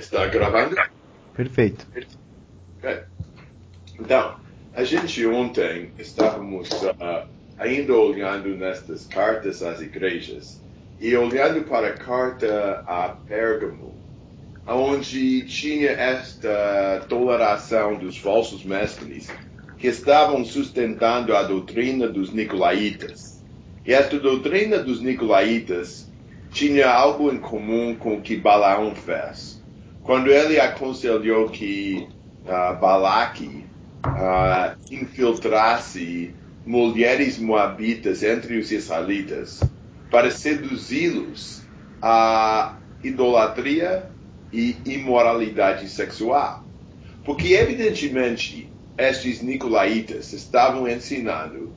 Está gravando? Perfeito. Ok. Então, a gente ontem estávamos uh, ainda olhando nestas cartas às igrejas e olhando para a carta a Pérgamo, onde tinha esta toleração dos falsos mestres que estavam sustentando a doutrina dos nicolaítas. E esta doutrina dos nicolaítas tinha algo em comum com o que Balaão fez. Quando ele aconselhou que uh, Balaque uh, infiltrasse mulheres moabitas entre os israelitas para seduzi-los à idolatria e imoralidade sexual. Porque, evidentemente, estes nicolaítas estavam ensinando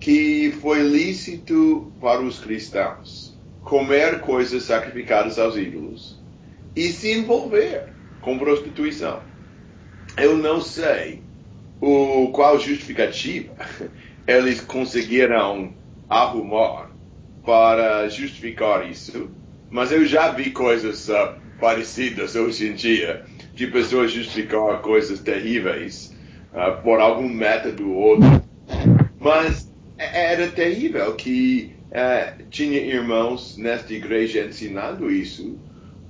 que foi lícito para os cristãos comer coisas sacrificadas aos ídolos e se envolver com prostituição. Eu não sei o qual justificativa eles conseguiram arrumar para justificar isso, mas eu já vi coisas uh, parecidas hoje em dia, de pessoas justificar coisas terríveis uh, por algum método ou outro. Mas era terrível que uh, tinha irmãos nesta igreja ensinando isso,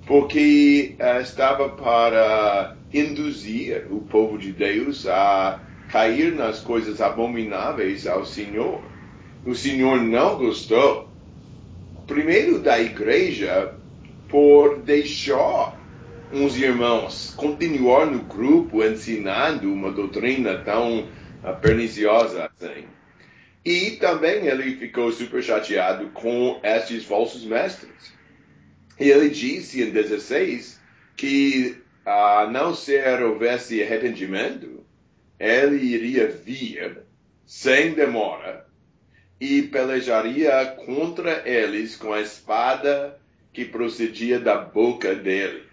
porque uh, estava para induzir o povo de Deus a cair nas coisas abomináveis ao Senhor. O Senhor não gostou, primeiro da igreja, por deixar uns irmãos continuar no grupo ensinando uma doutrina tão uh, perniciosa assim. E também ele ficou super chateado com estes falsos mestres. E ele disse em 16 que, a não ser houvesse arrependimento, ele iria vir sem demora e pelejaria contra eles com a espada que procedia da boca dele.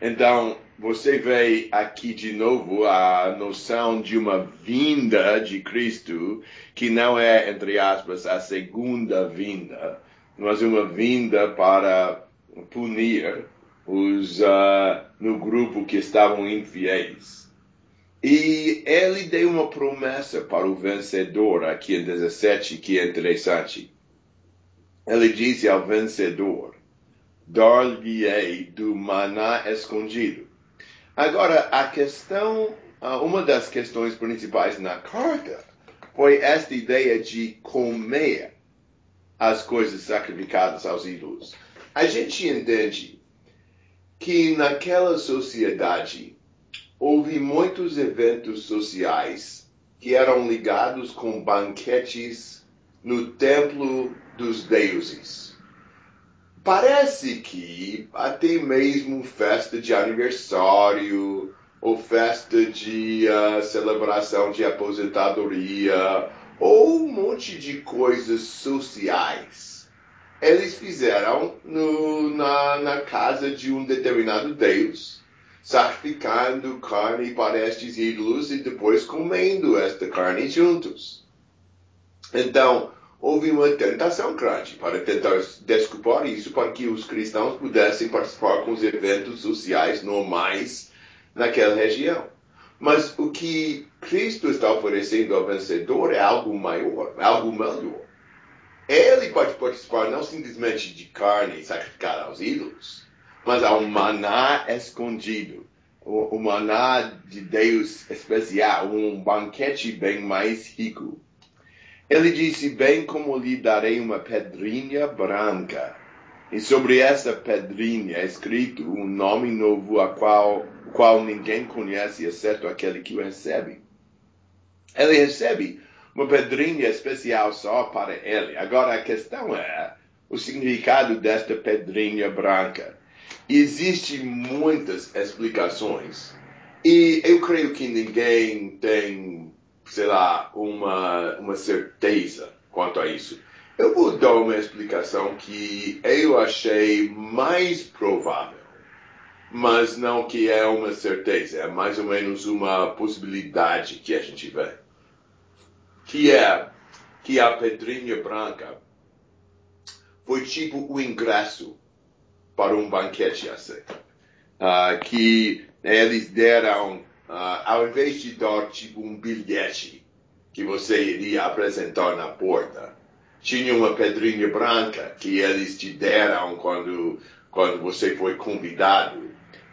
Então, você vê aqui de novo a noção de uma vinda de Cristo, que não é, entre aspas, a segunda vinda, mas uma vinda para punir os uh, no grupo que estavam infiéis. E ele deu uma promessa para o vencedor aqui em 17, que é interessante. Ele disse ao vencedor: dar-lhe-ei do maná escondido. Agora, a questão, uma das questões principais na carta foi esta ideia de comer as coisas sacrificadas aos ídolos. A gente entende que naquela sociedade houve muitos eventos sociais que eram ligados com banquetes no templo dos deuses. Parece que até mesmo festa de aniversário ou festa de uh, celebração de aposentadoria ou um monte de coisas sociais. Eles fizeram no, na, na casa de um determinado Deus, sacrificando carne para estes ídolos e depois comendo esta carne juntos. Então, houve uma tentação grande para tentar desculpar isso para que os cristãos pudessem participar com os eventos sociais normais naquela região. Mas o que Cristo está oferecendo ao vencedor é algo maior, é algo melhor. Ele pode participar não simplesmente de carne sacrificada aos ídolos, mas ao maná escondido, o, o maná de Deus especial, um banquete bem mais rico. Ele disse: Bem como lhe darei uma pedrinha branca, e sobre essa pedrinha é escrito um nome novo, a qual, qual ninguém conhece, exceto aquele que o recebe. Ele recebe uma pedrinha especial só para ele. Agora a questão é o significado desta pedrinha branca. Existem muitas explicações e eu creio que ninguém tem, sei lá, uma, uma certeza quanto a isso. Eu vou dar uma explicação que eu achei mais provável, mas não que é uma certeza, é mais ou menos uma possibilidade que a gente vê. Que é que a pedrinha branca foi tipo o ingresso para um banquete assim. uh, que eles deram, uh, ao invés de dar tipo um bilhete que você iria apresentar na porta, tinha uma pedrinha branca que eles te deram quando, quando você foi convidado.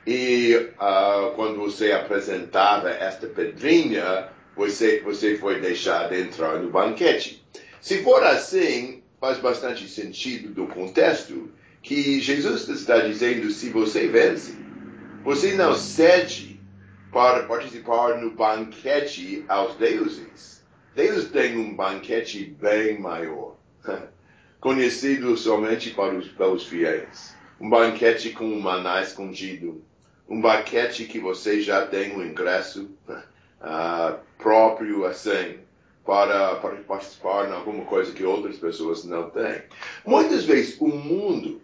E uh, quando você apresentava esta pedrinha, você, você foi deixado entrar no banquete. Se for assim, faz bastante sentido do contexto que Jesus está dizendo: se você vence, você não cede para participar no banquete aos deuses. Deus tem um banquete bem maior, conhecido somente para os, pelos fiéis. Um banquete com um maná escondido. Um banquete que você já tem um ingresso uh, próprio assim para, para participar em alguma coisa que outras pessoas não têm. Muitas vezes o mundo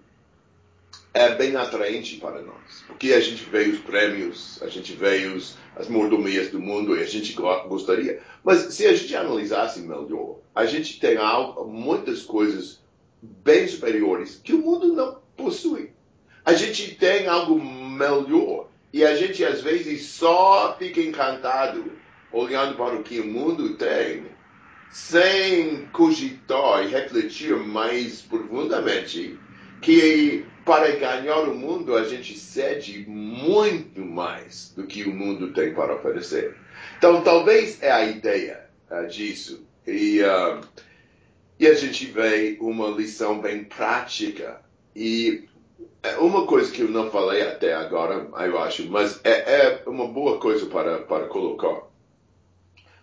é bem atraente para nós, porque a gente vê os prêmios, a gente vê os, as mordomias do mundo e a gente gostaria. Mas se a gente analisasse melhor, a gente tem algo, muitas coisas bem superiores que o mundo não possui. A gente tem algo melhor e a gente às vezes só fica encantado olhando para o que o mundo tem, sem cogitar e refletir mais profundamente que para ganhar o mundo a gente cede muito mais do que o mundo tem para oferecer. Então, talvez é a ideia uh, disso. E, uh, e a gente vê uma lição bem prática. E uma coisa que eu não falei até agora, eu acho, mas é, é uma boa coisa para, para colocar.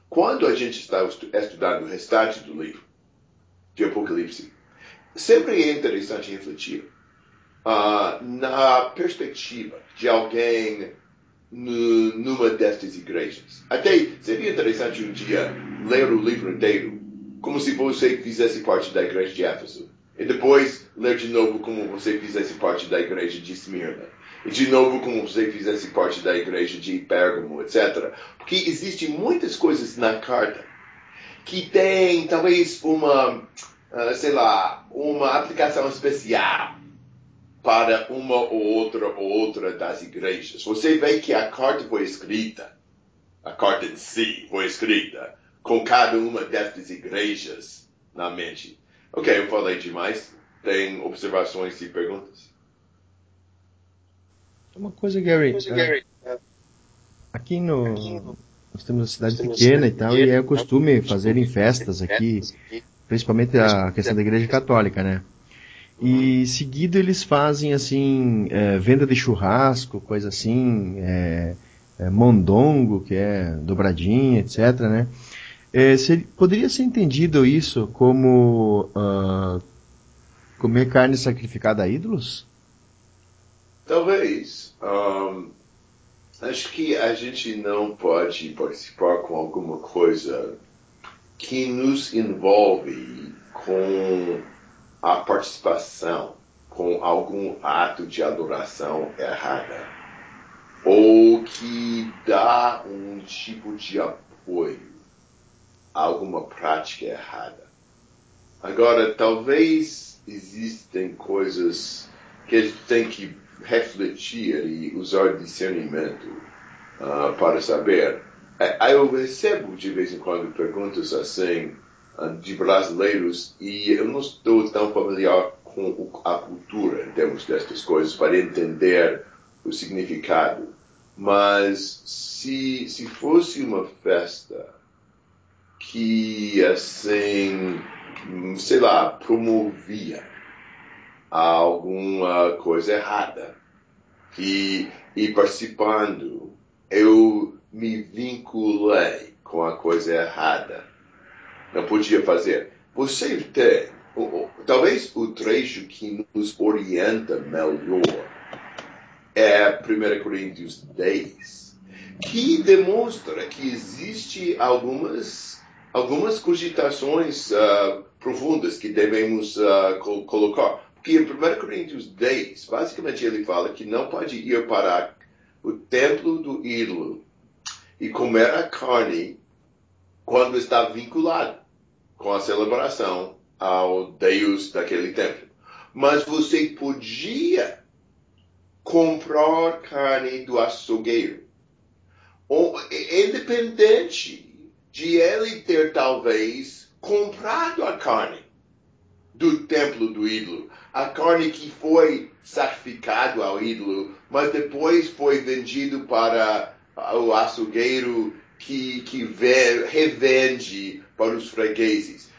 Quando a gente está estudando o restante do livro de Apocalipse, sempre é interessante refletir uh, na perspectiva de alguém numa destas igrejas. Até seria interessante um dia ler o livro inteiro, como se você fizesse parte da igreja de Éfeso. E depois ler de novo como você fizesse parte da igreja de Esmirna. E de novo como você fizesse parte da igreja de Pérgamo, etc. Porque existem muitas coisas na carta que tem talvez uma, uh, sei lá, uma aplicação especial para uma ou outra ou outra das igrejas. Você vê que a carta foi escrita, a carta em si foi escrita com cada uma dessas igrejas na mente. Ok, eu falei demais. Tem observações e perguntas? Uma coisa, Gary. Uma coisa, Gary. É, aqui no, nós temos uma cidade pequena e tal, e é costume fazerem festas aqui, principalmente a questão da igreja católica, né? E seguido eles fazem assim, é, venda de churrasco, coisa assim, é, é, mondongo, que é dobradinha, etc, né? É, poderia ser entendido isso como uh, comer carne sacrificada a ídolos? Talvez. Um, acho que a gente não pode participar com alguma coisa que nos envolve com a participação com algum ato de adoração errada ou que dá um tipo de apoio alguma prática errada. Agora, talvez existem coisas que a gente tem que refletir e usar discernimento uh, para saber. É, eu recebo de vez em quando perguntas assim, de brasileiros e eu não estou tão familiar com a cultura em termos destas coisas para entender o significado. Mas se, se fosse uma festa que, assim, sei lá, promovia alguma coisa errada e, e participando eu me vinculei com a coisa errada não podia fazer. Você tem, talvez o trecho que nos orienta melhor é 1 Coríntios 10, que demonstra que existe algumas, algumas cogitações uh, profundas que devemos uh, colocar. Porque em 1 Coríntios 10, basicamente ele fala que não pode ir para o templo do ídolo e comer a carne quando está vinculado com a celebração ao Deus daquele templo. Mas você podia comprar carne do açougueiro. Independente de ele ter talvez comprado a carne do templo do ídolo, a carne que foi sacrificado ao ídolo, mas depois foi vendido para o açougueiro que, que revende para os fregueses.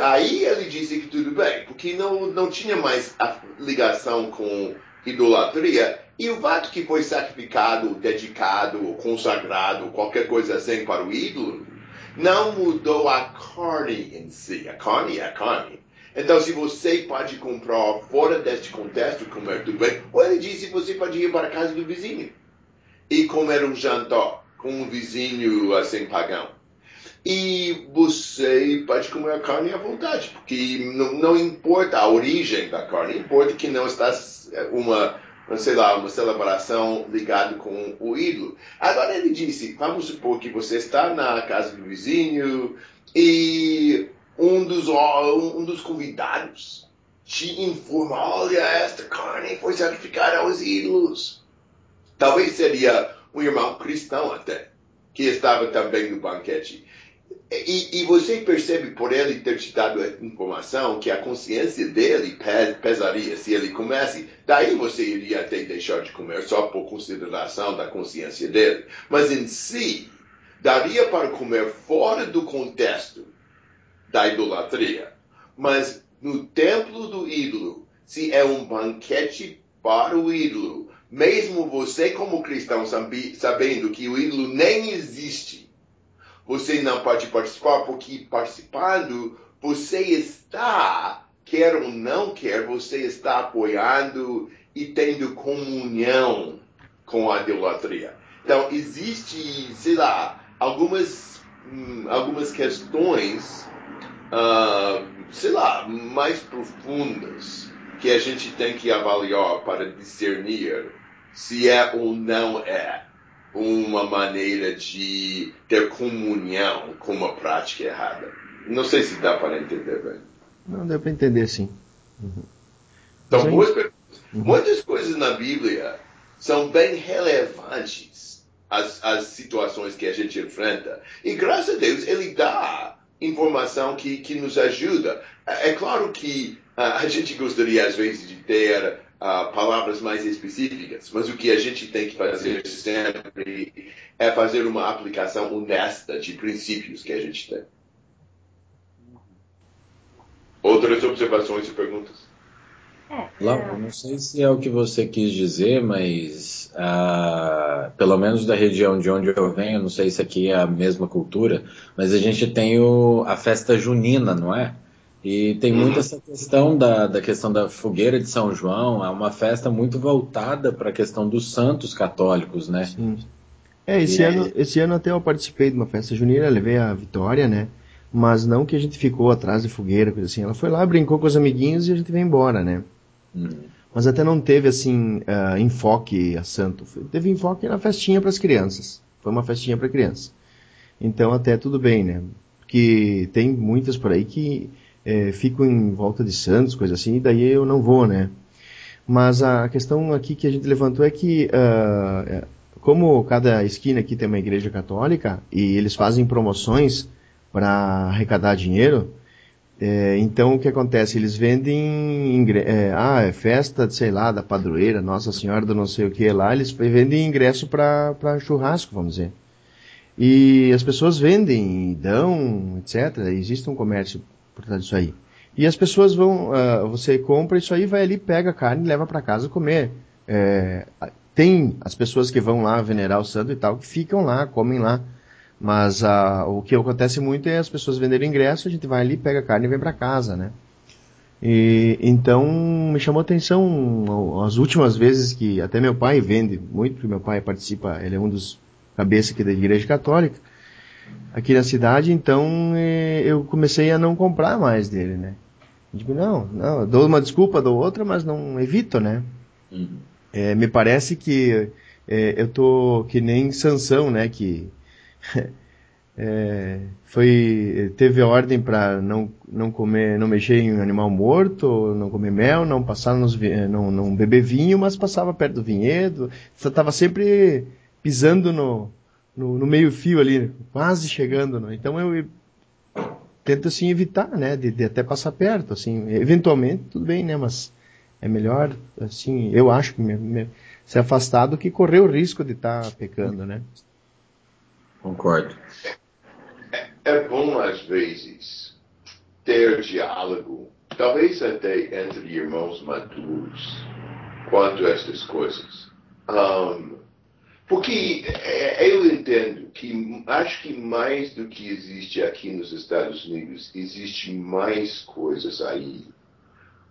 Aí ele disse que tudo bem, porque não, não tinha mais ligação com idolatria. E o fato que foi sacrificado, dedicado, consagrado, qualquer coisa assim para o ídolo, não mudou a carne em si. A carne é a carne. Então, se você pode comprar fora deste contexto, comer tudo bem, ou ele disse você pode ir para a casa do vizinho e comer um jantar com um vizinho assim pagão. E você pode comer a carne à vontade, porque não, não importa a origem da carne, importa que não está uma, sei lá, uma celebração ligada com o ídolo. Agora ele disse, vamos supor que você está na casa do vizinho e um dos, um dos convidados te informa, olha, esta carne foi sacrificada aos ídolos. Talvez seria um irmão cristão até, que estava também no banquete. E, e, você percebe por ele ter te dado a informação que a consciência dele pesaria se ele comesse. Daí você iria até deixar de comer só por consideração da consciência dele. Mas em si, daria para comer fora do contexto da idolatria. Mas no templo do ídolo, se é um banquete para o ídolo, mesmo você como cristão sabendo que o ídolo nem existe, você não pode participar, porque participando, você está, quer ou não quer, você está apoiando e tendo comunhão com a idolatria. Então, existe, sei lá, algumas, hum, algumas questões, uh, sei lá, mais profundas que a gente tem que avaliar para discernir se é ou não é uma maneira de ter comunhão com uma prática errada. Não sei se dá para entender bem. Não, dá para entender sim. Uhum. Então, muitas, uhum. muitas coisas na Bíblia são bem relevantes às, às situações que a gente enfrenta. E graças a Deus, ele dá informação que, que nos ajuda. É, é claro que uh, a gente gostaria, às vezes, de ter uh, palavras mais específicas, mas o que a gente tem que fazer sempre é fazer uma aplicação honesta de princípios que a gente tem. Outras observações e perguntas? É, Laura, não sei se é o que você quis dizer, mas uh, pelo menos da região de onde eu venho, não sei se aqui é a mesma cultura, mas a gente tem o, a festa junina, não é? E tem muito essa questão da, da questão da fogueira de São João, é uma festa muito voltada para a questão dos santos católicos, né? Sim. É, esse, e ano, esse ano até eu participei de uma festa junina, levei a Vitória, né? Mas não que a gente ficou atrás de fogueira, coisa assim. Ela foi lá, brincou com os amiguinhos e a gente veio embora, né? Uhum. Mas até não teve, assim, uh, enfoque a santo. Teve enfoque na festinha para as crianças. Foi uma festinha para crianças. Então até tudo bem, né? Porque tem muitas por aí que é, fico em volta de Santos, coisa assim, e daí eu não vou, né? Mas a questão aqui que a gente levantou é que, uh, como cada esquina aqui tem uma igreja católica e eles fazem promoções para arrecadar dinheiro, é, então o que acontece? Eles vendem, é, ah, é festa, sei lá, da padroeira, Nossa Senhora do não sei o que lá, eles vendem ingresso para churrasco, vamos dizer. E as pessoas vendem, dão, etc. Existe um comércio por trás disso aí. E as pessoas vão, uh, você compra isso aí, vai ali, pega a carne leva para casa comer. É, tem as pessoas que vão lá venerar o santo e tal, que ficam lá, comem lá. Mas uh, o que acontece muito é as pessoas venderem ingresso, a gente vai ali, pega a carne e vem para casa, né? E, então me chamou a atenção as últimas vezes que até meu pai vende muito, porque meu pai participa, ele é um dos cabeças aqui da igreja católica aqui na cidade, então é, eu comecei a não comprar mais dele, né? Digo, não, não, dou uma desculpa, dou outra, mas não evito, né? Uhum. É, me parece que é, eu tô que nem Sansão, né? Que é, foi teve a ordem para não, não comer, não mexer em animal morto, não comer mel, não passar nos não, não beber vinho, mas passava perto do vinhedo. Estava sempre pisando no, no, no meio fio ali, quase chegando. Né? Então eu tento assim evitar, né, de, de, até passar perto, assim, eventualmente tudo bem, né, mas é melhor, assim, eu acho que me, me, se afastar do que correr o risco de estar tá pecando, né? Concordo. É, é bom às vezes ter diálogo, talvez até entre irmãos maduros, quanto a estas coisas. Um, porque é, eu entendo que acho que mais do que existe aqui nos Estados Unidos, existe mais coisas aí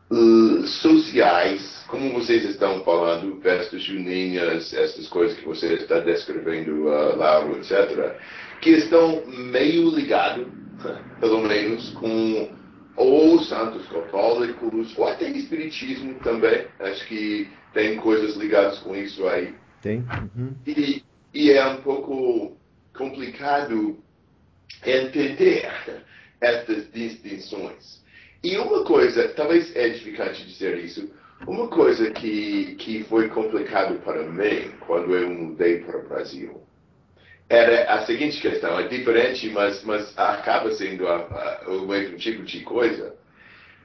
uh, sociais, como vocês estão falando, festas juninas, essas coisas que você está descrevendo, uh, etc., que estão meio ligados, pelo menos, com os santos católicos, ou até espiritismo também. Acho que tem coisas ligadas com isso aí. Tem. Uhum. E, e é um pouco complicado entender estas distinções. E uma coisa, talvez é edificante dizer isso, uma coisa que, que foi complicado para mim quando eu mudei para o Brasil era a seguinte questão, é diferente, mas, mas acaba sendo a, a, o mesmo tipo de coisa.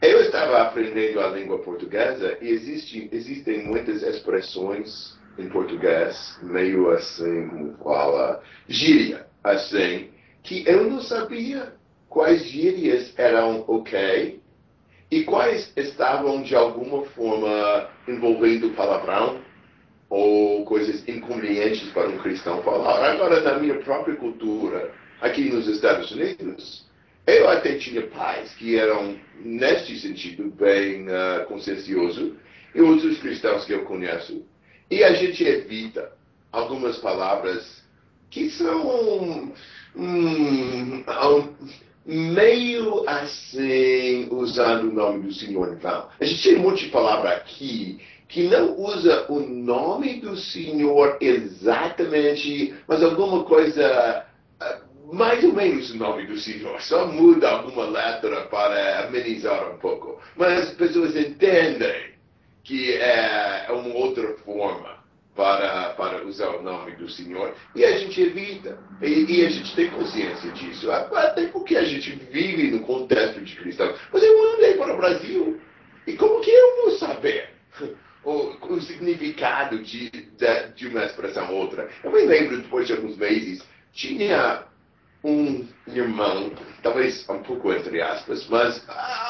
Eu estava aprendendo a língua portuguesa e existe, existem muitas expressões em português, meio assim, como fala, gíria, assim, que eu não sabia quais gírias eram ok e quais estavam de alguma forma envolvendo palavrão ou coisas inconvenientes para um cristão falar. Agora, na minha própria cultura, aqui nos Estados Unidos, eu até tinha pais que eram, neste sentido, bem uh, consciencioso, e outros cristãos que eu conheço e a gente evita algumas palavras que são meio assim, usando o nome do Senhor então. A gente tem um monte de palavra aqui que não usa o nome do Senhor exatamente, mas alguma coisa ah, mais ou menos o nome do Senhor, só muda alguma letra para amenizar um pouco. Mas as pessoas entendem que é uma outra forma para, para usar o nome do Senhor. E a gente evita. E, e, a gente tem consciência disso. Até porque a gente vive no contexto de cristão. Mas eu andei para o Brasil. E como que eu vou saber o, o significado de, de, de uma expressão ou outra? Eu me lembro, depois de alguns meses, tinha um irmão, talvez um pouco entre aspas, mas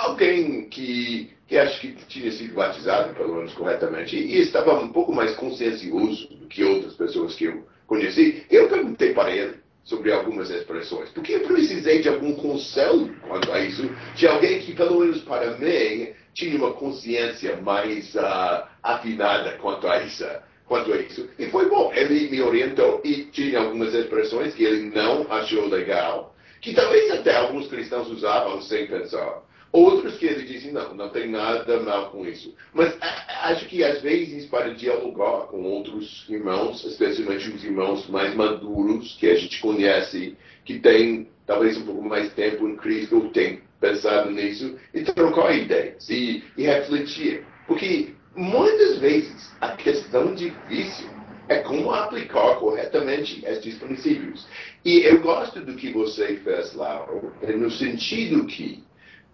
alguém que, que acho que tinha sido batizado, pelo menos corretamente, e estava um pouco mais consciencioso do que outras pessoas que eu conheci. Eu perguntei para ele sobre algumas expressões, porque eu precisei de algum conselho quanto a isso, de alguém que, pelo menos para mim, tinha uma consciência mais uh, afinada quanto a isso quanto a isso. E foi bom. Ele me orientou e tinha algumas expressões que ele não achou legal, que talvez até alguns cristãos usavam sem pensar. Outros que ele disse, não, não tem nada mal com isso. Mas acho que às vezes para dialogar com outros irmãos, especialmente os irmãos mais maduros que a gente conhece, que têm talvez um pouco mais tempo em Cristo, ou têm pensado nisso, e trocar ideias e, e refletir. Porque Muitas vezes a questão difícil é como aplicar corretamente estes princípios. E eu gosto do que você fez, Lauro, no sentido que,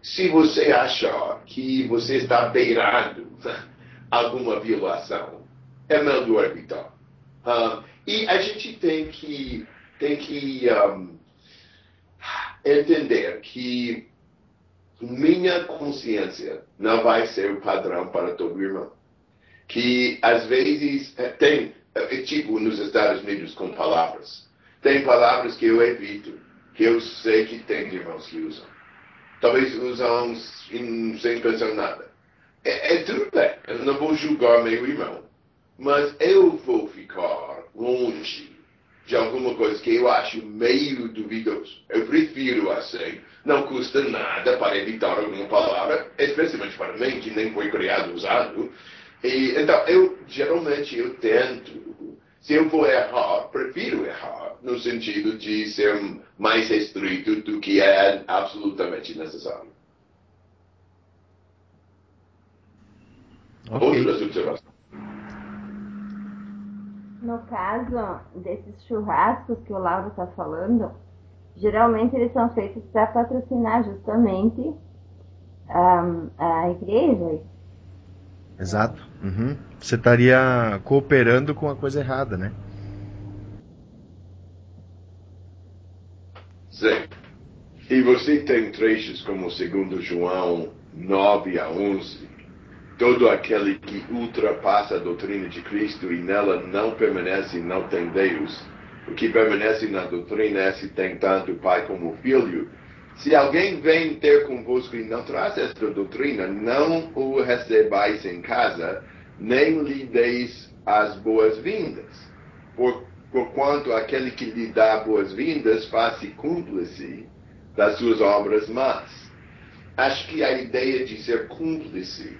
se você achar que você está beirando alguma violação, é melhor evitar. Um, e a gente tem que, tem que um, entender que minha consciência não vai ser o padrão para todo irmão. Que às vezes eh, tem, é tipo nos Estados Unidos com palavras. Tem palavras que eu evito, que eu sei que tem irmãos que usam. Talvez usam sem pensar nada. É, é tudo bem, eu não vou julgar meu irmão. Mas eu vou ficar longe de alguma coisa que eu acho meio duvidoso. Eu prefiro assim. Não custa nada para evitar alguma palavra, especialmente para mim, que nem foi criado usado. E, então, eu geralmente eu tento Se eu vou errar, prefiro errar, no sentido de ser mais restrito do que é absolutamente necessário. Okay. Outras observações? No caso desses churrascos que o Lauro está falando, geralmente eles são feitos para patrocinar justamente um, a igreja. Exato. Uhum. Você estaria cooperando com a coisa errada, né? Sim. E você tem trechos como segundo João 9 a 11, todo aquele que ultrapassa a doutrina de Cristo e nela não permanece não tem Deus. Que permanece na doutrina é se tem tanto o Pai como o Filho. Se alguém vem ter convosco e não traz esta doutrina, não o recebais em casa, nem lhe deis as boas-vindas. Por, porquanto aquele que lhe dá boas-vindas faz-se cúmplice das suas obras más. Acho que a ideia de ser cúmplice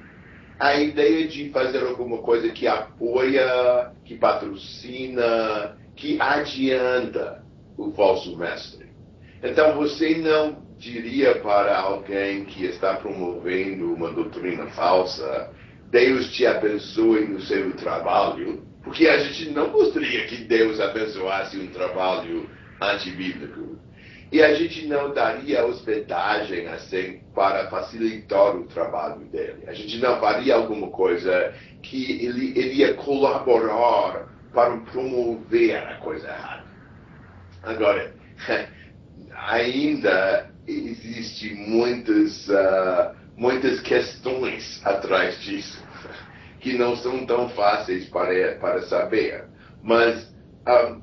a ideia de fazer alguma coisa que apoia, que patrocina, que adianta o falso mestre. Então você não diria para alguém que está promovendo uma doutrina falsa, Deus te abençoe no seu trabalho, porque a gente não gostaria que Deus abençoasse um trabalho antibíblico. E a gente não daria hospedagem assim para facilitar o trabalho dele. A gente não faria alguma coisa que ele iria colaborar para promover a coisa errada. Agora, ainda existe muitas, uh, muitas questões atrás disso que não são tão fáceis para, para saber. Mas ah,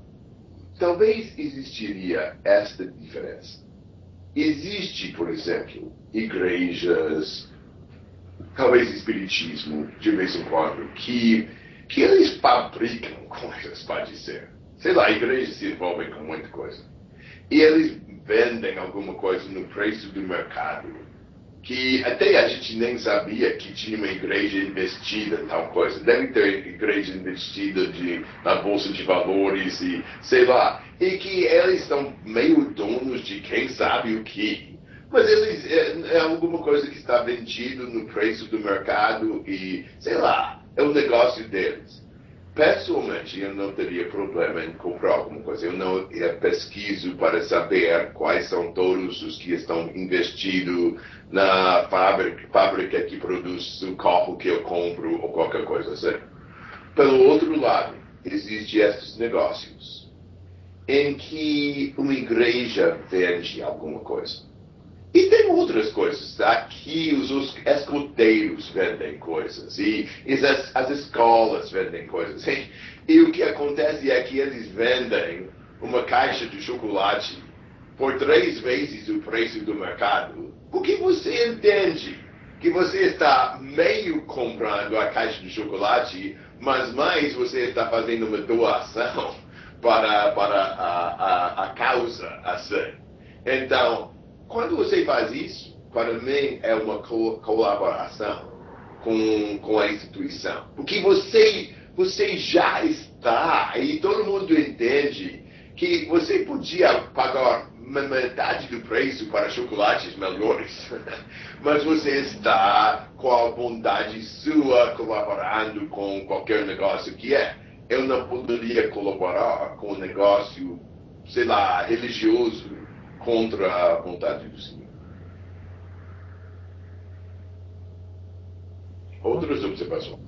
talvez existiria esta diferença. Existe, por exemplo, igrejas, talvez espiritismo, de vez em quando, que, que eles fabricam coisas, pode ser. Sei lá, igrejas se envolvem com muita coisa. E eles vendem alguma coisa no preço do mercado que até a gente nem sabia que tinha uma igreja investida em tal coisa. Deve ter igreja investida de, na Bolsa de Valores e sei lá. E que eles são meio donos de quem sabe o que. Mas eles é, é alguma coisa que está vendido no preço do mercado e sei lá, é o negócio deles. Pessoalmente, eu não teria problema em comprar alguma coisa. Eu não eu pesquiso para saber quais são todos os que estão investidos na fábrica, fábrica que produz o carro que eu compro ou qualquer coisa assim. Pelo outro lado, existem esses negócios em que uma igreja vende alguma coisa. E tem outras coisas. Aqui os, escoteiros vendem coisas. E, e as, as, escolas vendem coisas. E, e, o que acontece é que eles vendem uma caixa de chocolate por três vezes o preço do mercado. Porque você entende que você está meio comprando a caixa de chocolate, mas mais você está fazendo uma doação para, para a, a, a causa assim. Então, quando você faz isso, para mim é uma co colaboração com, com a instituição. Porque você, você já está, e todo mundo entende que você podia pagar metade do preço para chocolates melhores, mas você está com a vontade sua colaborando com qualquer negócio que é. Eu não poderia colaborar com um negócio, sei lá, religioso contra a vontade do Senhor. Outras observações?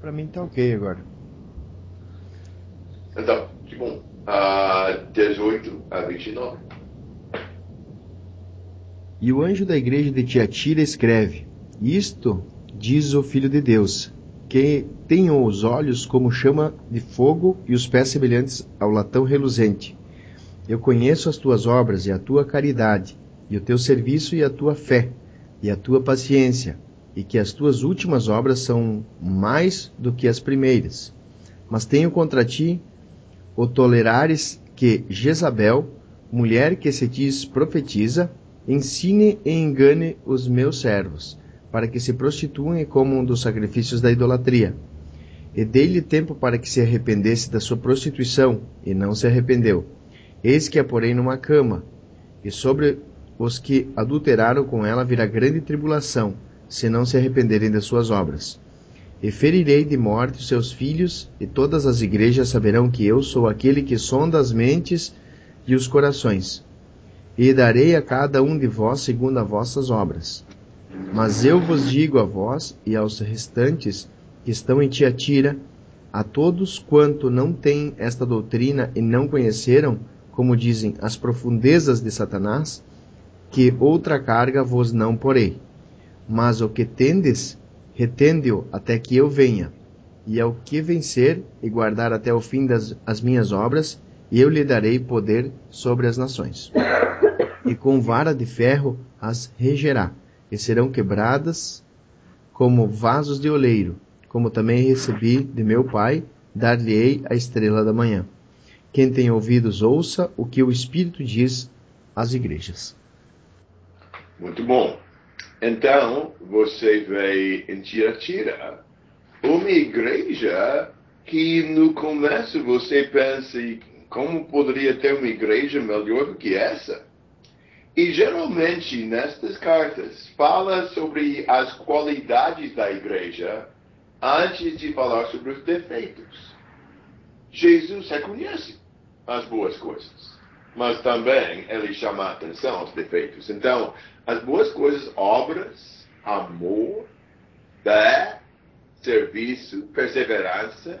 Para mim está ok agora. Então, que bom. Uh, 18 a 29. E o anjo da igreja de Tiatira escreve: Isto diz o Filho de Deus, que tem os olhos como chama de fogo e os pés semelhantes ao latão reluzente. Eu conheço as tuas obras e a tua caridade, e o teu serviço e a tua fé, e a tua paciência, e que as tuas últimas obras são mais do que as primeiras. Mas tenho contra ti o tolerares que Jezabel, mulher que se diz profetiza, ensine e engane os meus servos, para que se prostituam e comam dos sacrifícios da idolatria. E dei-lhe tempo para que se arrependesse da sua prostituição, e não se arrependeu. Eis que a porei numa cama, e sobre os que adulteraram com ela virá grande tribulação, se não se arrependerem das suas obras. E ferirei de morte os seus filhos, e todas as igrejas saberão que eu sou aquele que sonda as mentes e os corações. E darei a cada um de vós segundo as vossas obras. Mas eu vos digo a vós e aos restantes que estão em Tiatira, a todos quanto não têm esta doutrina e não conheceram, como dizem, as profundezas de Satanás, que outra carga vos não porei. Mas o que tendes, retende-o até que eu venha. E ao que vencer e guardar até o fim das as minhas obras, eu lhe darei poder sobre as nações. E com vara de ferro as regerá, e serão quebradas como vasos de oleiro, como também recebi de meu Pai, dar-lhe-ei a estrela da manhã. Quem tem ouvidos, ouça o que o Espírito diz às igrejas. Muito bom. Então, você vê em Tiratira uma igreja que no começo você pensa, como poderia ter uma igreja melhor do que essa? E geralmente nestas cartas fala sobre as qualidades da igreja antes de falar sobre os defeitos. Jesus reconhece as boas coisas, mas também ele chama a atenção aos defeitos. Então, as boas coisas, obras, amor, fé, serviço, perseverança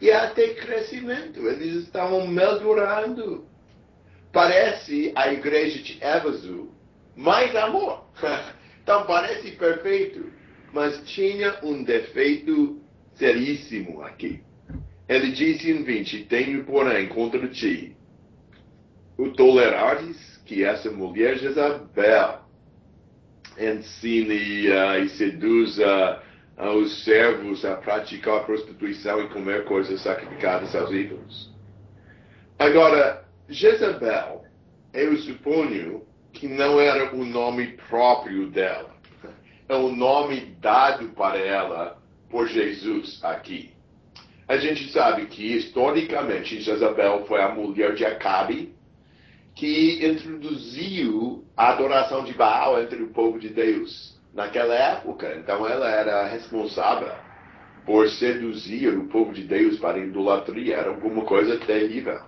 e até crescimento. Eles estavam melhorando. Parece a igreja de Éfeso mais amor. então parece perfeito mas tinha um defeito seríssimo aqui. Ele disse em 20: Tenho, porém, contra ti o tolerares que essa mulher Jezabel ensine uh, e seduza uh, os servos a praticar prostituição e comer coisas sacrificadas aos ídolos. Agora, Jezabel, eu suponho que não era o nome próprio dela é o nome dado para ela por Jesus aqui. A gente sabe que, historicamente, Jezabel foi a mulher de Acabe, que introduziu a adoração de Baal entre o povo de Deus naquela época. Então, ela era responsável por seduzir o povo de Deus para a idolatria. Era alguma coisa terrível.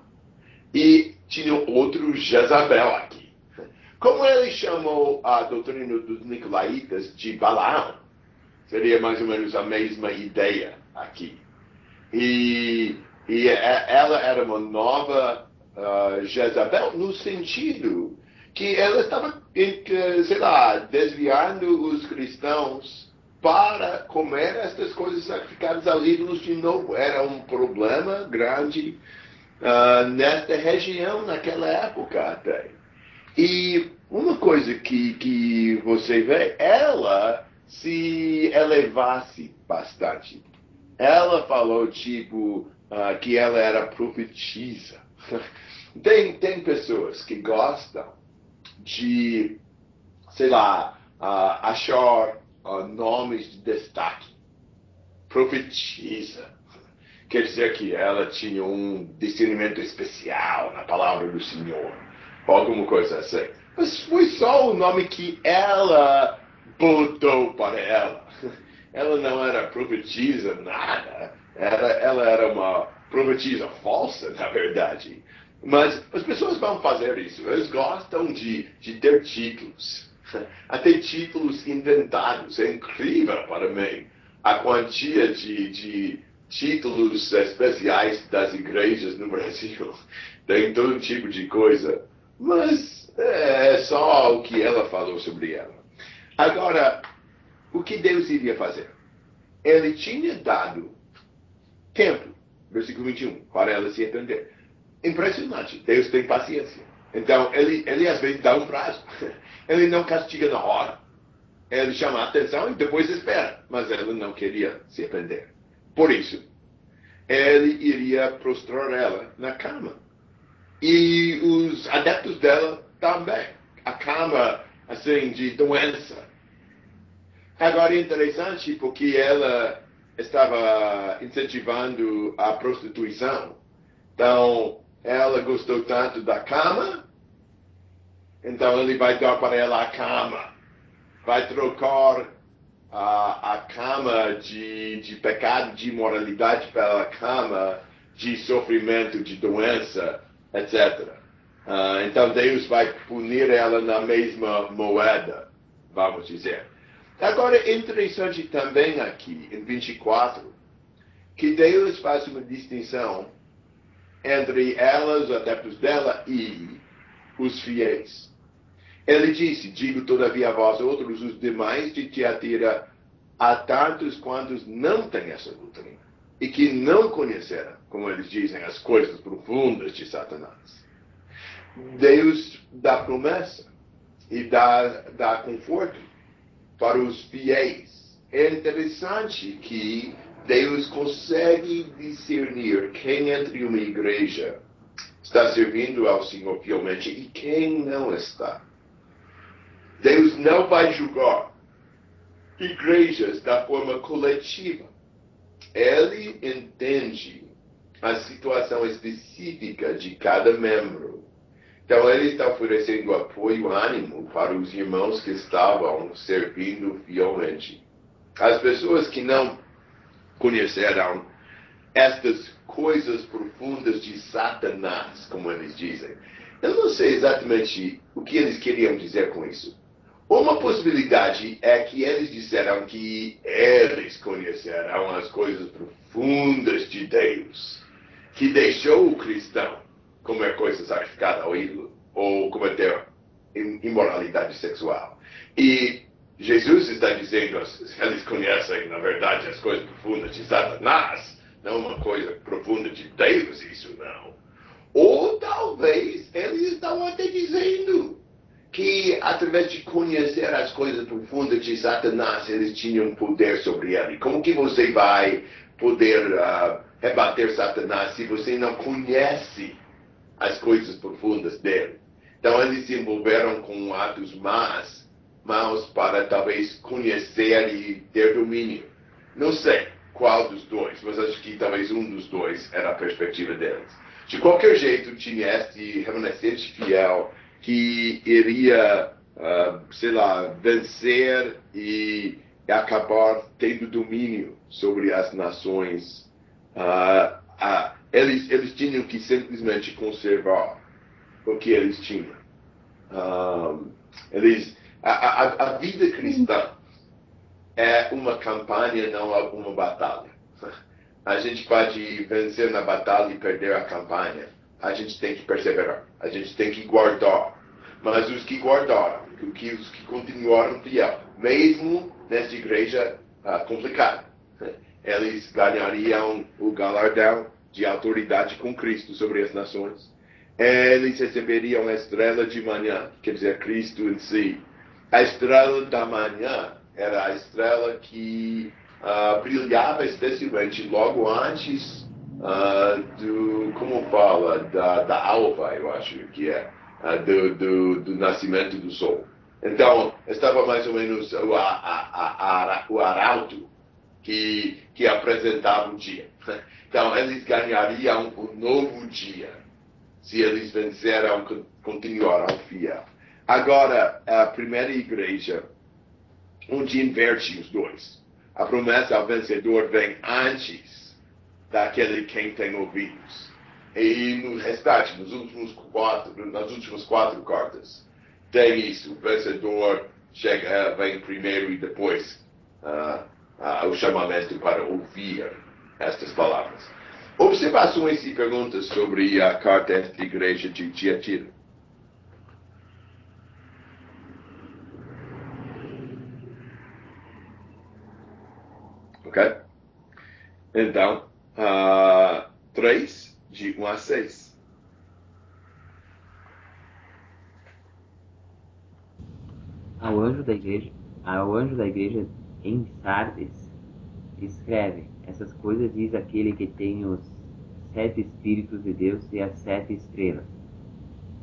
E tinha outro Jezabel aqui. Como ele chamou a doutrina dos Nicolaitas de Balaão, seria mais ou menos a mesma ideia aqui. E, e é, ela era uma nova uh, Jezabel no sentido que ela estava, sei lá, desviando os cristãos para comer estas coisas sacrificadas aos ídolos de novo. Era um problema grande uh, nesta região, naquela época até. E uma coisa que, que você vê, ela se elevasse bastante. Ela falou, tipo, uh, que ela era profetisa. tem, tem pessoas que gostam de, sei lá, uh, achar uh, nomes de destaque. Profetisa. Quer dizer que ela tinha um discernimento especial na palavra do Senhor alguma coisa assim. Mas foi só o nome que ela botou para ela. Ela não era profetisa, nada. Era, ela era uma profetisa falsa, na verdade. Mas as pessoas vão fazer isso. Eles gostam de, de ter títulos. Até títulos inventados. É incrível para mim a quantia de, de títulos especiais das igrejas no Brasil. Tem todo tipo de coisa. Mas é, é só o que ela falou sobre ela. Agora, o que Deus iria fazer? Ele tinha dado tempo, versículo 21, para ela se entender. Impressionante. Deus tem paciência. Então, ele, ele às vezes dá um prazo. Ele não castiga na hora. Ele chama a atenção e depois espera. Mas ela não queria se arrepender. Por isso, ele iria prostrar ela na cama e os adeptos dela também. A cama, assim, de doença. Agora é interessante porque ela estava incentivando a prostituição. Então, ela gostou tanto da cama, então ele vai dar para ela a cama. Vai trocar a, a cama de, de pecado, de imoralidade pela cama de sofrimento, de doença, etc. Uh, ah, então Deus vai punir ela na mesma moeda, vamos dizer. Agora, é interessante também aqui, em 24, que Deus faz uma distinção entre elas, os adeptos dela, e os fiéis. Ele disse: Digo todavia a vós outros, os demais de Tiatira, a tantos quantos não têm essa doutrina e que não conheceram, como eles dizem, as coisas profundas de Satanás. Deus dá promessa e dá, dá conforto para os fiéis. É interessante que Deus consegue discernir quem entre uma igreja está servindo ao Senhor fielmente e quem não está. Deus não vai julgar igrejas da forma coletiva. Ele entende a situação específica de cada membro. Então, ele está oferecendo apoio, ânimo para os irmãos que estavam servindo fielmente. As pessoas que não conheceram estas coisas profundas de Satanás, como eles dizem. Eu não sei exatamente o que eles queriam dizer com isso. Uma possibilidade é que eles disseram que eles conhecerão as coisas profundas de Deus, que deixou o cristão comer coisa sacrificada ao ídolo ou cometer imoralidade sexual. E Jesus está dizendo, eles conhecem, na verdade, as coisas profundas de Satanás, não uma coisa profunda de Deus, isso não. Ou talvez eles estão até dizendo que, através de conhecer as coisas profundas de Satanás, eles tinham poder sobre ele. Como que você vai poder uh, rebater Satanás se você não conhece as coisas profundas dele? Então, eles se envolveram com atos más mãos para talvez conhecer e ter domínio. Não sei qual dos dois, mas acho que talvez um dos dois era a perspectiva deles. De qualquer jeito, tinha este remanescente fiel que iria, uh, sei lá, vencer e acabar tendo domínio sobre as nações. Uh, uh, eles, eles tinham que simplesmente conservar o que eles tinham. eles a, a, a vida cristã é uma campanha, não uma batalha. A gente pode vencer na batalha e perder a campanha. A gente tem que perseverar. A gente tem que guardar. Mas os que guardaram, os que continuaram fiel, mesmo nessa igreja uh, complicada, eles ganhariam o galardão de autoridade com Cristo sobre as nações. Eles receberiam a estrela de manhã, quer dizer, Cristo em si, a estrela da manhã era a estrela que uh, brilhava especialmente logo antes uh, do, como fala, da, da alva, eu acho que é, uh, do, do, do, nascimento do sol. Então, estava mais ou menos o, a, a, a, o arauto que, que apresentava o dia. Então, eles ganhariam o novo dia se eles venceram, continuaram fiel. Agora, a primeira igreja, onde inverte os dois. A promessa ao vencedor vem antes daquele quem tem ouvidos. E no restante, nos últimos quatro, nas últimas quatro cartas, tem isso. O vencedor chega, vem primeiro e depois uh, uh, o chamamento para ouvir estas palavras. Observações e perguntas sobre a carta da igreja de Tiatira. Ok? Então, uh, 3, de 1 a 6. Ao anjo da igreja, ao anjo da igreja em Sardes, escreve: Essas coisas diz aquele que tem os sete espíritos de Deus e as sete estrelas.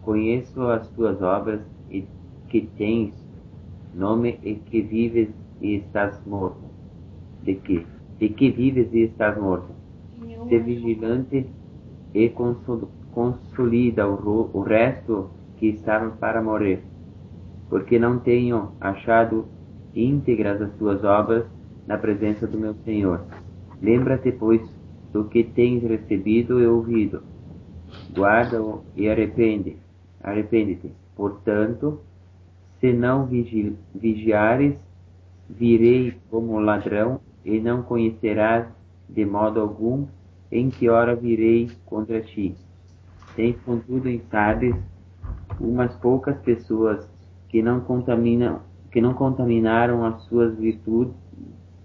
Conheço as tuas obras e que tens nome e que vives e estás morto de que, e que vives e estás morto. Se vigilante e consolida o, o resto que estavam para morrer, porque não tenho achado íntegras as tuas obras na presença do meu Senhor. Lembra-te, pois, do que tens recebido e ouvido. Guarda-o e arrepende. Arrepende-te. Portanto, se não vigi vigiares, virei como ladrão e não conhecerás de modo algum em que hora virei contra ti. Tens, contudo, em Sardes umas poucas pessoas que não contaminam, que não contaminaram as suas virtudes,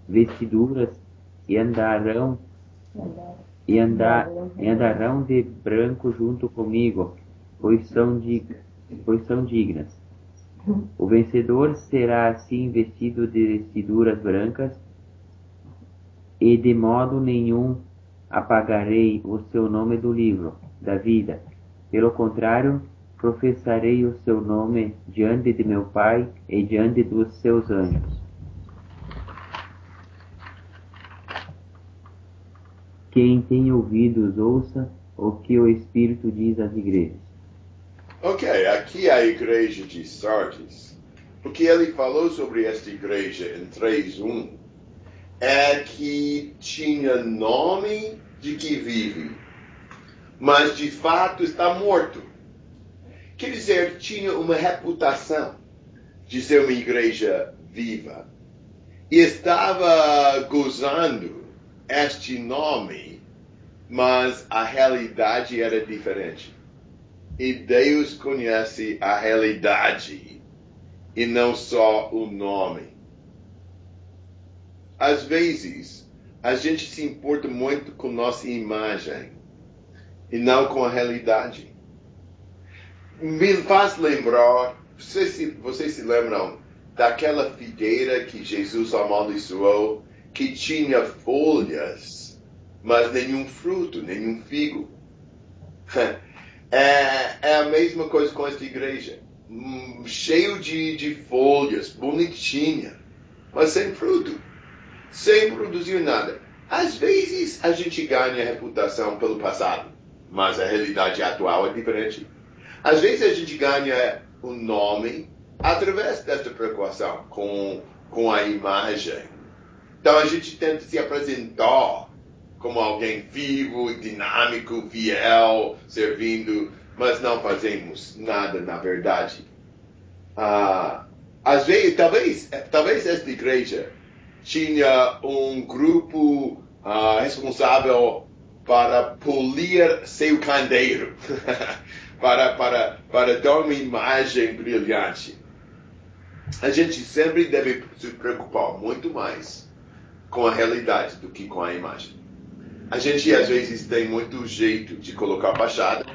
vestiduras e andarão e, andar, e andarão de branco junto comigo, pois são, dig, pois são dignas. O vencedor será assim vestido de vestiduras brancas, e de modo nenhum apagarei o seu nome do livro da vida. Pelo contrário, professarei o seu nome diante de meu Pai e diante dos seus anjos. Quem tem ouvidos, ouça o que o Espírito diz às igrejas. Ok, aqui a igreja de Sardes. O que ele falou sobre esta igreja em 3.1 é que tinha nome de que vive, mas de fato está morto. Quer dizer, tinha uma reputação de ser uma igreja viva. E estava gozando este nome, mas a realidade era diferente. E Deus conhece a realidade e não só o nome. Às vezes, a gente se importa muito com nossa imagem e não com a realidade me faz lembrar, vocês se, vocês se lembram daquela figueira que Jesus amaldiçoou, que tinha folhas, mas nenhum fruto, nenhum figo. É, é a mesma coisa com esta igreja. Hum, cheio de, de folhas, bonitinha, mas sem fruto, sem produzir nada. Às vezes a gente ganha reputação pelo passado, mas a realidade atual é diferente. Às vezes a gente ganha um nome através desta preocupação com, com a imagem. Então a gente tenta se apresentar como alguém vivo, dinâmico, fiel, servindo, mas não fazemos nada na verdade. Ah, às vezes, talvez, talvez esta igreja tinha um grupo ah, responsável para polir seu candeeiro. para, para, para dar uma imagem brilhante. A gente sempre deve se preocupar muito mais com a realidade do que com a imagem. A gente às vezes tem muito jeito de colocar fachada,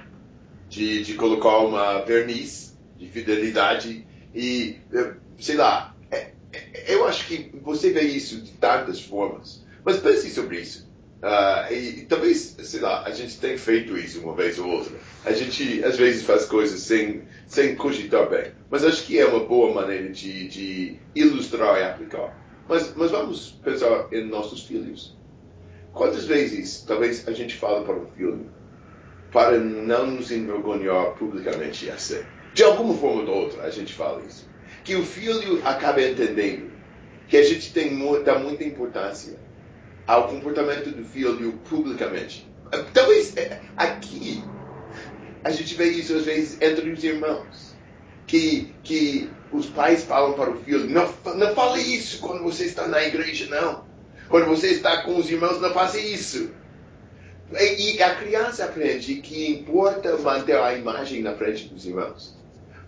de, de colocar uma verniz de fidelidade e, eh, sei lá, é, é, eu acho que você vê isso de tantas formas. Mas pense sobre isso. Uh, e, e, talvez, sei lá, a gente tem feito isso uma vez ou outra. A gente às vezes faz coisas sem, sem cogitar bem. Mas acho que é uma boa maneira de, de ilustrar e aplicar. Mas, mas vamos pensar em nossos filhos. Quantas vezes talvez a gente fala para um filho para não nos envergonhar publicamente assim? De alguma forma ou outra a gente fala isso. Que o filho acabe entendendo que a gente tem dá muita importância ao comportamento do filho publicamente. Talvez é, aqui a gente vê isso às vezes entre os irmãos. Que, que os pais falam para o filho: não, não fale isso quando você está na igreja, não. Quando você está com os irmãos, não faça isso. E, e a criança aprende que importa manter a imagem na frente dos irmãos.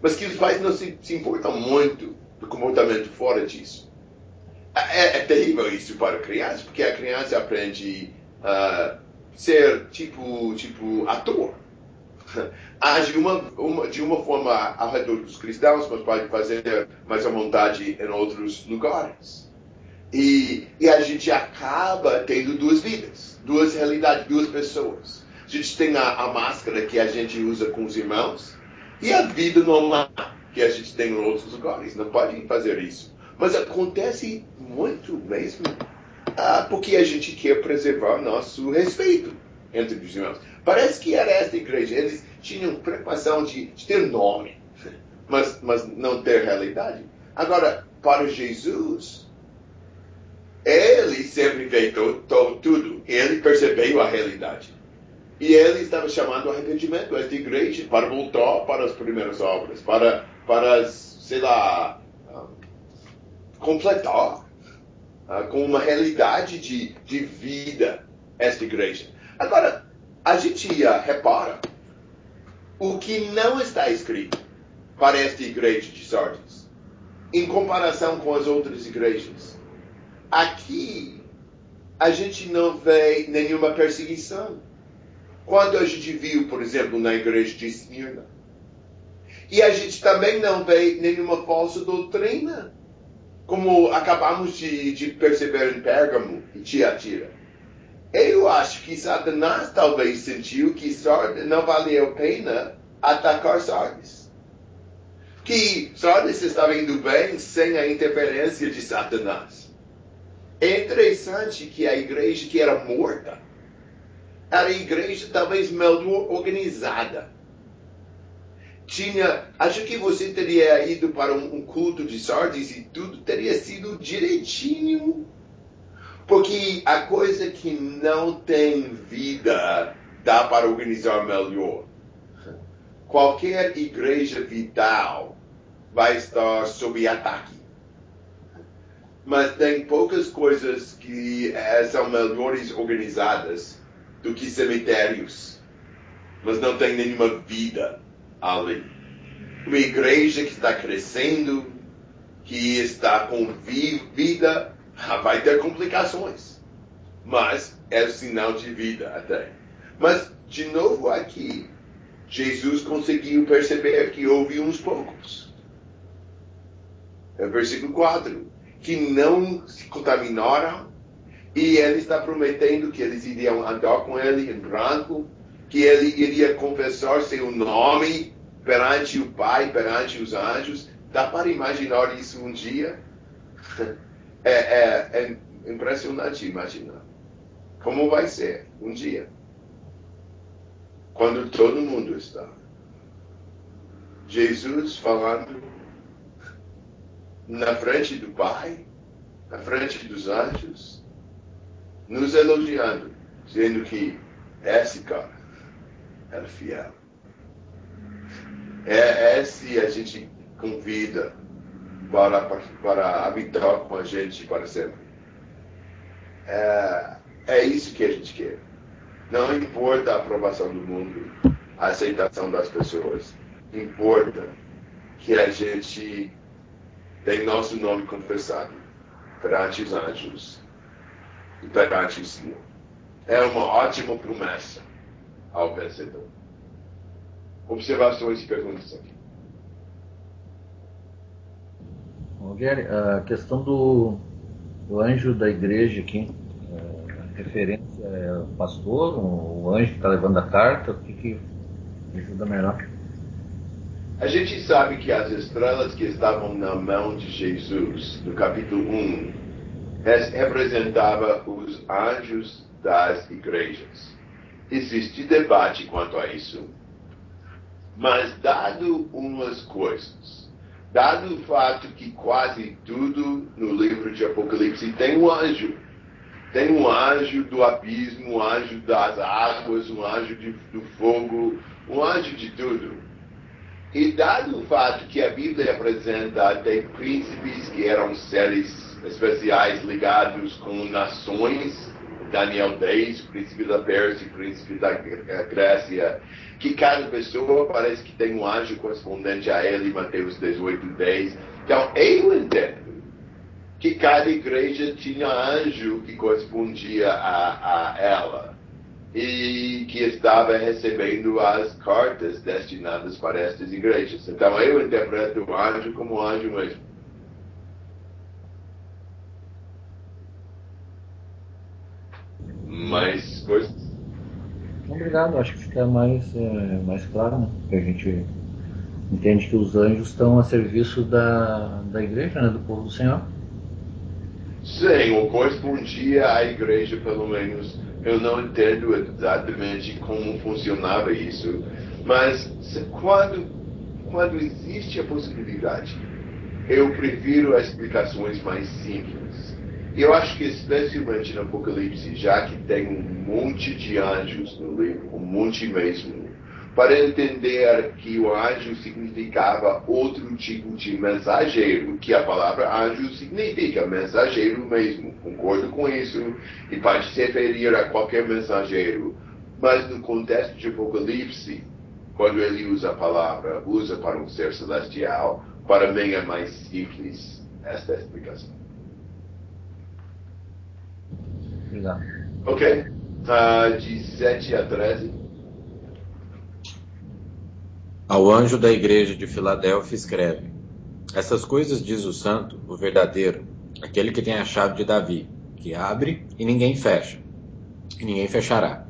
Mas que os pais não se, se importam muito do comportamento fora disso. É, é, terrível isso para a criança, porque a criança aprende a uh, ser tipo, tipo ator. Age uma, uma, de uma forma ao redor dos cristãos, mas pode fazer mais à vontade em outros lugares. E, e a gente acaba tendo duas vidas, duas realidades, duas pessoas. A gente tem a, a máscara que a gente usa com os irmãos e a vida normal que a gente tem em outros lugares. Não pode fazer isso. Mas acontece muito mesmo. ah, porque a gente quer preservar nosso respeito entre os irmãos. Parece que era esta igreja. Eles tinham preocupação de, de ter nome, mas, mas não ter realidade. Agora, para Jesus, ele sempre veio tudo. Ele percebeu a realidade. E ele estava chamando o arrependimento esta igreja para voltar para as primeiras obras, para, para sei lá, completar uh, com uma realidade de, de vida esta igreja. Agora, a gente uh, repara o que não está escrito para esta igreja de Sardes, em comparação com as outras igrejas. Aqui, a gente não vê nenhuma perseguição. Quando a gente viu, por exemplo, na igreja de Esmirna. E a gente também não vê nenhuma falsa doutrina como acabamos de, de perceber em Pérgamo e Tiatira. Eu acho que Satanás talvez sentiu que Sardes não valia a pena atacar Sardes. Que Sardes estava indo bem sem a interferência de Satanás. É interessante que a igreja que era morta era a igreja talvez melhor organizada tinha. Acho que você teria ido para um, um culto de Sardes e tudo teria sido direitinho. Porque a coisa que não tem vida dá para organizar melhor. Qualquer igreja vital vai estar sob ataque. Mas tem poucas coisas que eh, são melhores organizadas do que cemitérios. Mas não tem nenhuma vida ali. Uma igreja que está crescendo, que está com vida, vai ter complicações. Mas é sinal de vida até. Mas, de novo aqui, Jesus conseguiu perceber que houve uns poucos. É versículo 4. Que não se contaminaram e ele está prometendo que eles iriam andar com ele em branco, que ele iria confessar seu nome perante o Pai, perante os anjos. Dá para imaginar isso um dia? É, é, é impressionante imaginar. Como vai ser um dia? Quando todo mundo está. Jesus falando na frente do Pai, na frente dos anjos, nos elogiando, dizendo que esse cara era fiel. É, é se a gente convida para, para habitar com a gente para sempre. É, é isso que a gente quer. Não importa a aprovação do mundo, a aceitação das pessoas. Importa que a gente tem nosso nome confessado perante os anjos e perante o Senhor. É uma ótima promessa ao vencedor. Observações e perguntas aqui. Gary, a questão do, do, anjo da igreja aqui, é, a referência é o pastor, o, o anjo que está levando a carta, o que, que ajuda melhor? A gente sabe que as estrelas que estavam na mão de Jesus, no capítulo 1, representava os anjos das igrejas. Existe debate quanto a isso. Mas dado umas coisas, dado o fato que quase tudo no livro de Apocalipse tem um anjo, tem um anjo do abismo, um anjo das águas, um anjo de, do fogo, um anjo de tudo. E dado o fato que a Bíblia apresenta até príncipes que eram seres especiais ligados com nações, Daniel 10, príncipe da Pérsia, príncipe da Grécia, que cada pessoa parece que tem um anjo correspondente a ele, Mateus 18, 10. Então, eu entendo que cada igreja tinha anjo que correspondia a, a ela e que estava recebendo as cartas destinadas para estas igrejas. Então, eu interpreto o anjo como anjo mesmo. mais coisas? Obrigado, acho que fica mais, é, mais claro, né? Que a gente entende que os anjos estão a serviço da, da igreja, né? do povo do Senhor. Sim, ou correspondia à igreja, pelo menos. Eu não entendo exatamente como funcionava isso, mas quando, quando existe a possibilidade, eu prefiro as explicações mais simples. Eu acho que especialmente no Apocalipse, já que tem um monte de anjos no livro, um monte mesmo, para entender que o anjo significava outro tipo de mensageiro, que a palavra anjo significa mensageiro mesmo. Concordo com isso e pode se referir a qualquer mensageiro. Mas no contexto de Apocalipse, quando ele usa a palavra, usa para um ser celestial, para mim é mais simples esta explicação. Ok? Uh, de 7 a 13. Ao anjo da igreja de Filadélfia escreve: Essas coisas diz o santo, o verdadeiro, aquele que tem a chave de Davi, que abre e ninguém fecha, e ninguém fechará,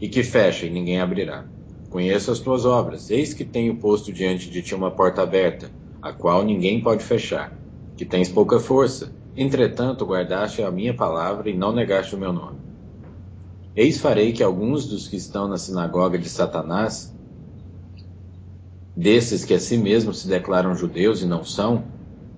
e que fecha e ninguém abrirá. Conheço as tuas obras, eis que tenho posto diante de ti uma porta aberta, a qual ninguém pode fechar, que tens pouca força, entretanto guardaste a minha palavra e não negaste o meu nome. Eis farei que alguns dos que estão na sinagoga de Satanás desses que a si mesmos se declaram judeus e não são,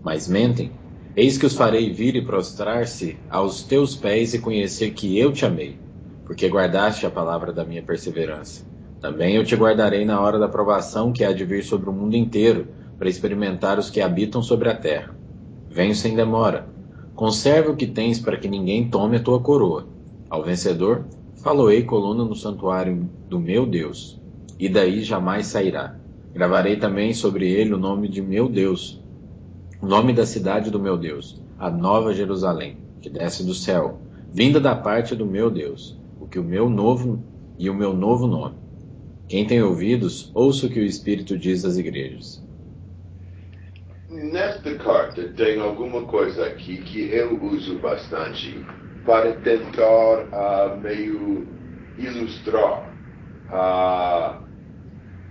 mas mentem, eis que os farei vir e prostrar-se aos teus pés e conhecer que eu te amei, porque guardaste a palavra da minha perseverança. Também eu te guardarei na hora da provação que há de vir sobre o mundo inteiro, para experimentar os que habitam sobre a terra. Venho sem demora. Conserva o que tens para que ninguém tome a tua coroa. Ao vencedor, faloei coluna no santuário do meu Deus, e daí jamais sairá. Gravarei também sobre ele o nome de meu Deus, o nome da cidade do meu Deus, a Nova Jerusalém, que desce do céu, vinda da parte do meu Deus, o que o meu novo e o meu novo nome. Quem tem ouvidos, ouça o que o Espírito diz às igrejas. Nesta carta tem alguma coisa aqui que eu uso bastante para tentar uh, meio ilustrar uh,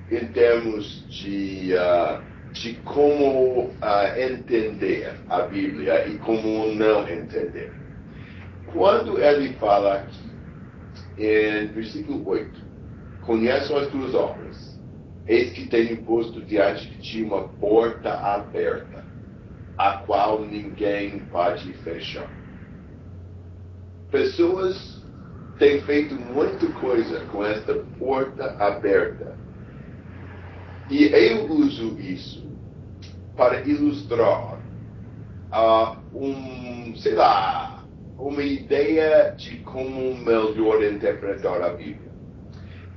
em termos de, uh, de como entender a Bíblia e como não entender. Quando ele fala aqui, em versículo 8, conheço as tuas obras, eis que tenho posto diante de ti uma porta aberta, a qual ninguém pode fechar. Pessoas têm feito muita coisa com esta porta aberta e eu uso isso para ilustrar uh, um, sei lá, uma ideia de como melhor interpretar a Bíblia.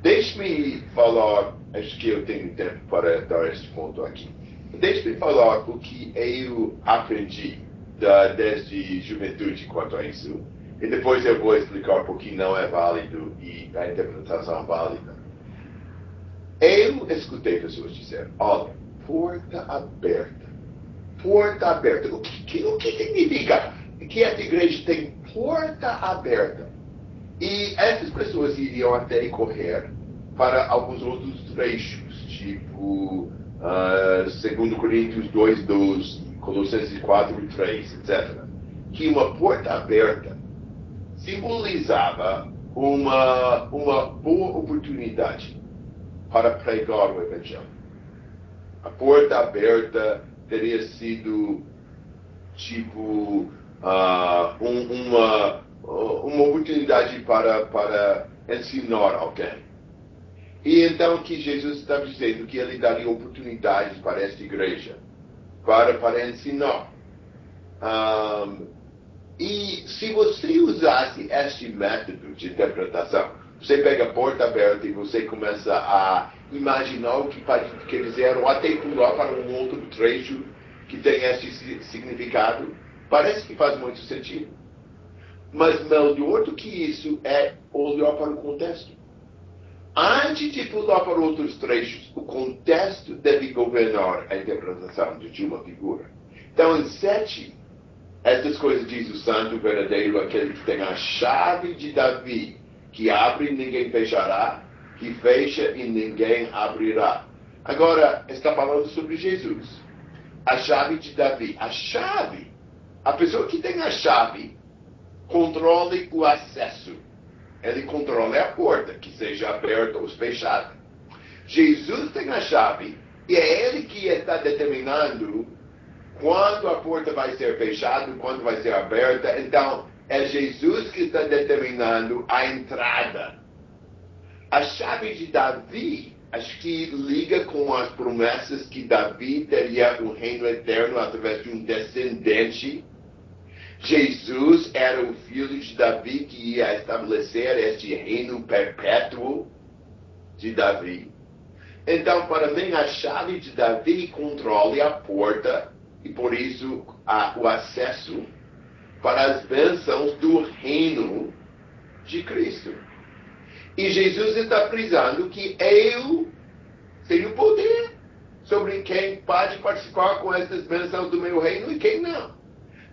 Deixe-me falar, acho que eu tenho tempo para dar este ponto aqui. Deixe-me falar o que eu aprendi da, desde juventude quanto a isso. E depois eu vou explicar por que não é válido e a interpretação válida. Eu escutei pessoas dizer, olha, porta aberta. Porta aberta. O que, o que significa que essa igreja tem porta aberta? E essas pessoas iriam até correr para alguns outros trechos, tipo uh, 2 Coríntios 2, 12, Colossenses 4, 3, etc. Que uma porta aberta simbolizava uma, uma boa oportunidade para pregar o Evangelho. A porta aberta teria sido tipo uh, um, uma, uma oportunidade para, para ensinar alguém. E então que Jesus está dizendo que ele daria oportunidades para esta igreja, para, para ensinar. Um, e se você usasse este método de interpretação, você pega a porta aberta e você começa a imaginar o que quer dizer, ou até pular para um outro trecho que tem esse significado. Parece que faz muito sentido. Mas melhor do que isso é olhar para o contexto. Antes de pular para outros trechos, o contexto deve governar a interpretação de uma figura. Então, em sete, essas coisas diz o santo verdadeiro, aquele que tem a chave de Davi, que abre e ninguém fechará, que fecha e ninguém abrirá. Agora, está falando sobre Jesus. A chave de Davi. A chave A pessoa que tem a chave controle o acesso. Ele controla a porta, que seja aberta ou fechada. Jesus tem a chave e é ele que está determinando quando a porta vai ser fechada, quando vai ser aberta. Então, é Jesus que está determinando a entrada. A chave de Davi, acho que liga com as promessas que Davi teria um reino eterno através de um descendente. Jesus era o filho de Davi que ia estabelecer este reino perpétuo de Davi. Então, para mim, a chave de Davi controla a porta e, por isso, a, o acesso para as bênçãos do reino de Cristo. E Jesus está frisando que eu tenho poder sobre quem pode participar com essas bênçãos do meu reino e quem não.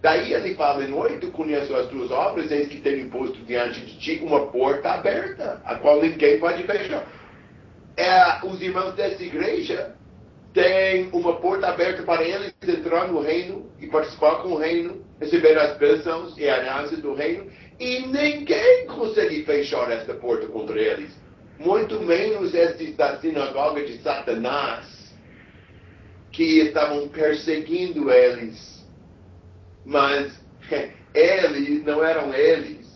Daí ele fala, em conheço as tuas obras, eis que tenho imposto diante de ti uma porta aberta, a qual ninguém pode fechar. É, os irmãos dessa igreja têm uma porta aberta para eles entrar no reino e participar com o reino, receber as bênçãos e a do reino, e ninguém consegue fechar esta porta contra eles. Muito menos estes da sinagoga de Satanás, que estavam perseguindo eles. Mas eles, não eram eles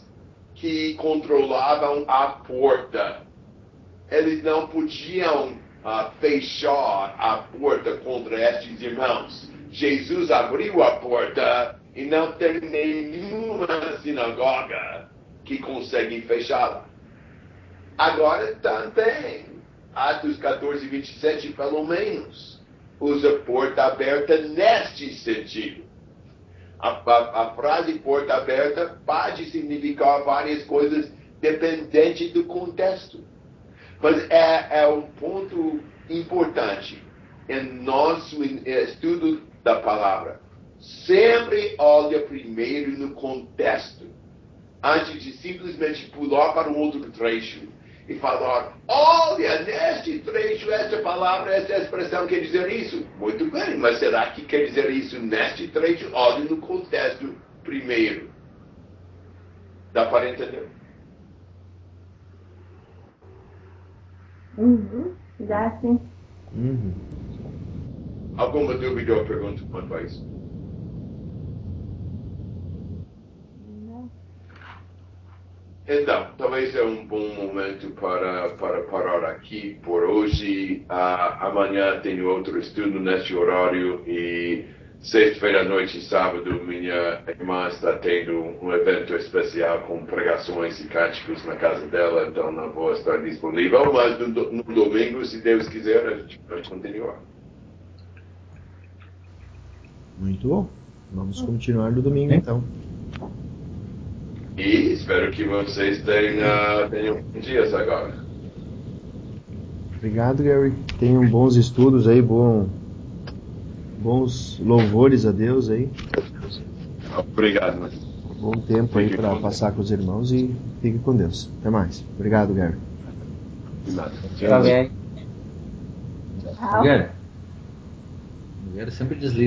que controlavam a porta. Eles não podiam uh, fechar a porta contra estes irmãos. Jesus abriu a porta e não tem nenhuma sinagoga que consegue fechá-la. Agora também, Atos 14, 27, pelo menos, usa porta aberta neste sentido. A, a, a, frase porta aberta pode significar várias coisas dependente do contexto. Mas é, é um ponto importante em nosso estudo da palavra. Sempre olha primeiro no contexto, antes de simplesmente pular para um outro trecho e falar: olha, neste trecho, esta palavra, esta expressão quer dizer isso. Muito bem, mas será que quer dizer isso neste trecho? Olhe no contexto primeiro. Dá para entender? Uhum, dá sim. Uhum. Alguma dúvida ou pergunta quanto a isso? Então, talvez é um bom momento para, para parar aqui por hoje. Uh, amanhã tenho outro estudo neste horário e sexta-feira à noite e sábado minha irmã está tendo um evento especial com pregações e cânticos na casa dela, então não vou estar disponível, mas no, no domingo, se Deus quiser, a gente vai continuar. Muito bom. Vamos continuar no domingo então. E espero que vocês tenham, tenham dias agora. Obrigado, Gary. Tenham bons estudos aí, bom, bons louvores a Deus aí. Obrigado, mano. Bom tempo aí para passar com os irmãos e fique com Deus. Até mais. Obrigado, Gary. Nada. Tchau, Gary. Tchau. Gary. Gary sempre desliga.